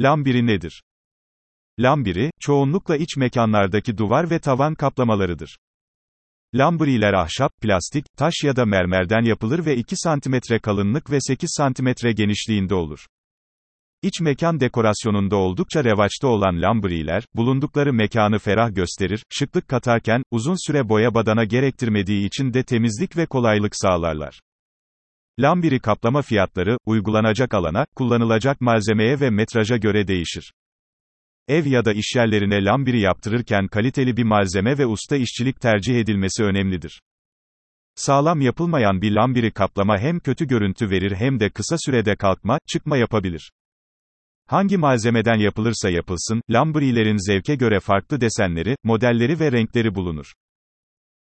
Lambiri nedir? Lambiri, çoğunlukla iç mekanlardaki duvar ve tavan kaplamalarıdır. Lambriler ahşap, plastik, taş ya da mermerden yapılır ve 2 cm kalınlık ve 8 cm genişliğinde olur. İç mekan dekorasyonunda oldukça revaçta olan lambriler, bulundukları mekanı ferah gösterir, şıklık katarken, uzun süre boya badana gerektirmediği için de temizlik ve kolaylık sağlarlar. Lambiri kaplama fiyatları, uygulanacak alana, kullanılacak malzemeye ve metraja göre değişir. Ev ya da işyerlerine lambiri yaptırırken kaliteli bir malzeme ve usta işçilik tercih edilmesi önemlidir. Sağlam yapılmayan bir lambiri kaplama hem kötü görüntü verir hem de kısa sürede kalkma, çıkma yapabilir. Hangi malzemeden yapılırsa yapılsın, lambrilerin zevke göre farklı desenleri, modelleri ve renkleri bulunur.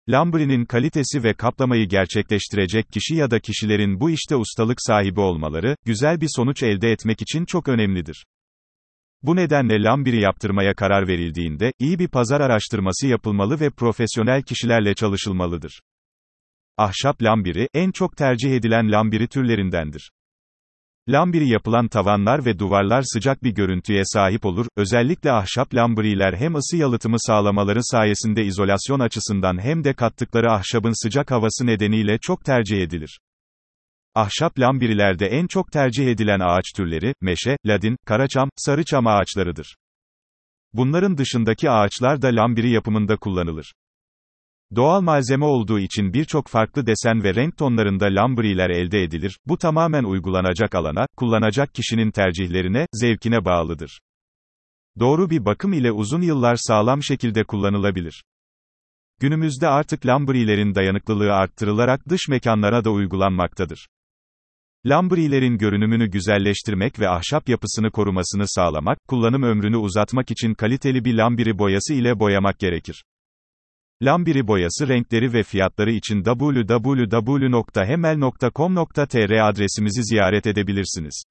Lambrinin kalitesi ve kaplamayı gerçekleştirecek kişi ya da kişilerin bu işte ustalık sahibi olmaları, güzel bir sonuç elde etmek için çok önemlidir. Bu nedenle lambiri yaptırmaya karar verildiğinde, iyi bir pazar araştırması yapılmalı ve profesyonel kişilerle çalışılmalıdır. Ahşap lambiri, en çok tercih edilen lambiri türlerindendir. Lambiri yapılan tavanlar ve duvarlar sıcak bir görüntüye sahip olur, özellikle ahşap lambriler hem ısı yalıtımı sağlamaları sayesinde izolasyon açısından hem de kattıkları ahşabın sıcak havası nedeniyle çok tercih edilir. Ahşap lambirilerde en çok tercih edilen ağaç türleri, meşe, ladin, karaçam, sarıçam ağaçlarıdır. Bunların dışındaki ağaçlar da lambiri yapımında kullanılır. Doğal malzeme olduğu için birçok farklı desen ve renk tonlarında lambriler elde edilir, bu tamamen uygulanacak alana, kullanacak kişinin tercihlerine, zevkine bağlıdır. Doğru bir bakım ile uzun yıllar sağlam şekilde kullanılabilir. Günümüzde artık lambrilerin dayanıklılığı arttırılarak dış mekanlara da uygulanmaktadır. Lambrilerin görünümünü güzelleştirmek ve ahşap yapısını korumasını sağlamak, kullanım ömrünü uzatmak için kaliteli bir lambiri boyası ile boyamak gerekir. Lambiri boyası renkleri ve fiyatları için www.hemel.com.tr adresimizi ziyaret edebilirsiniz.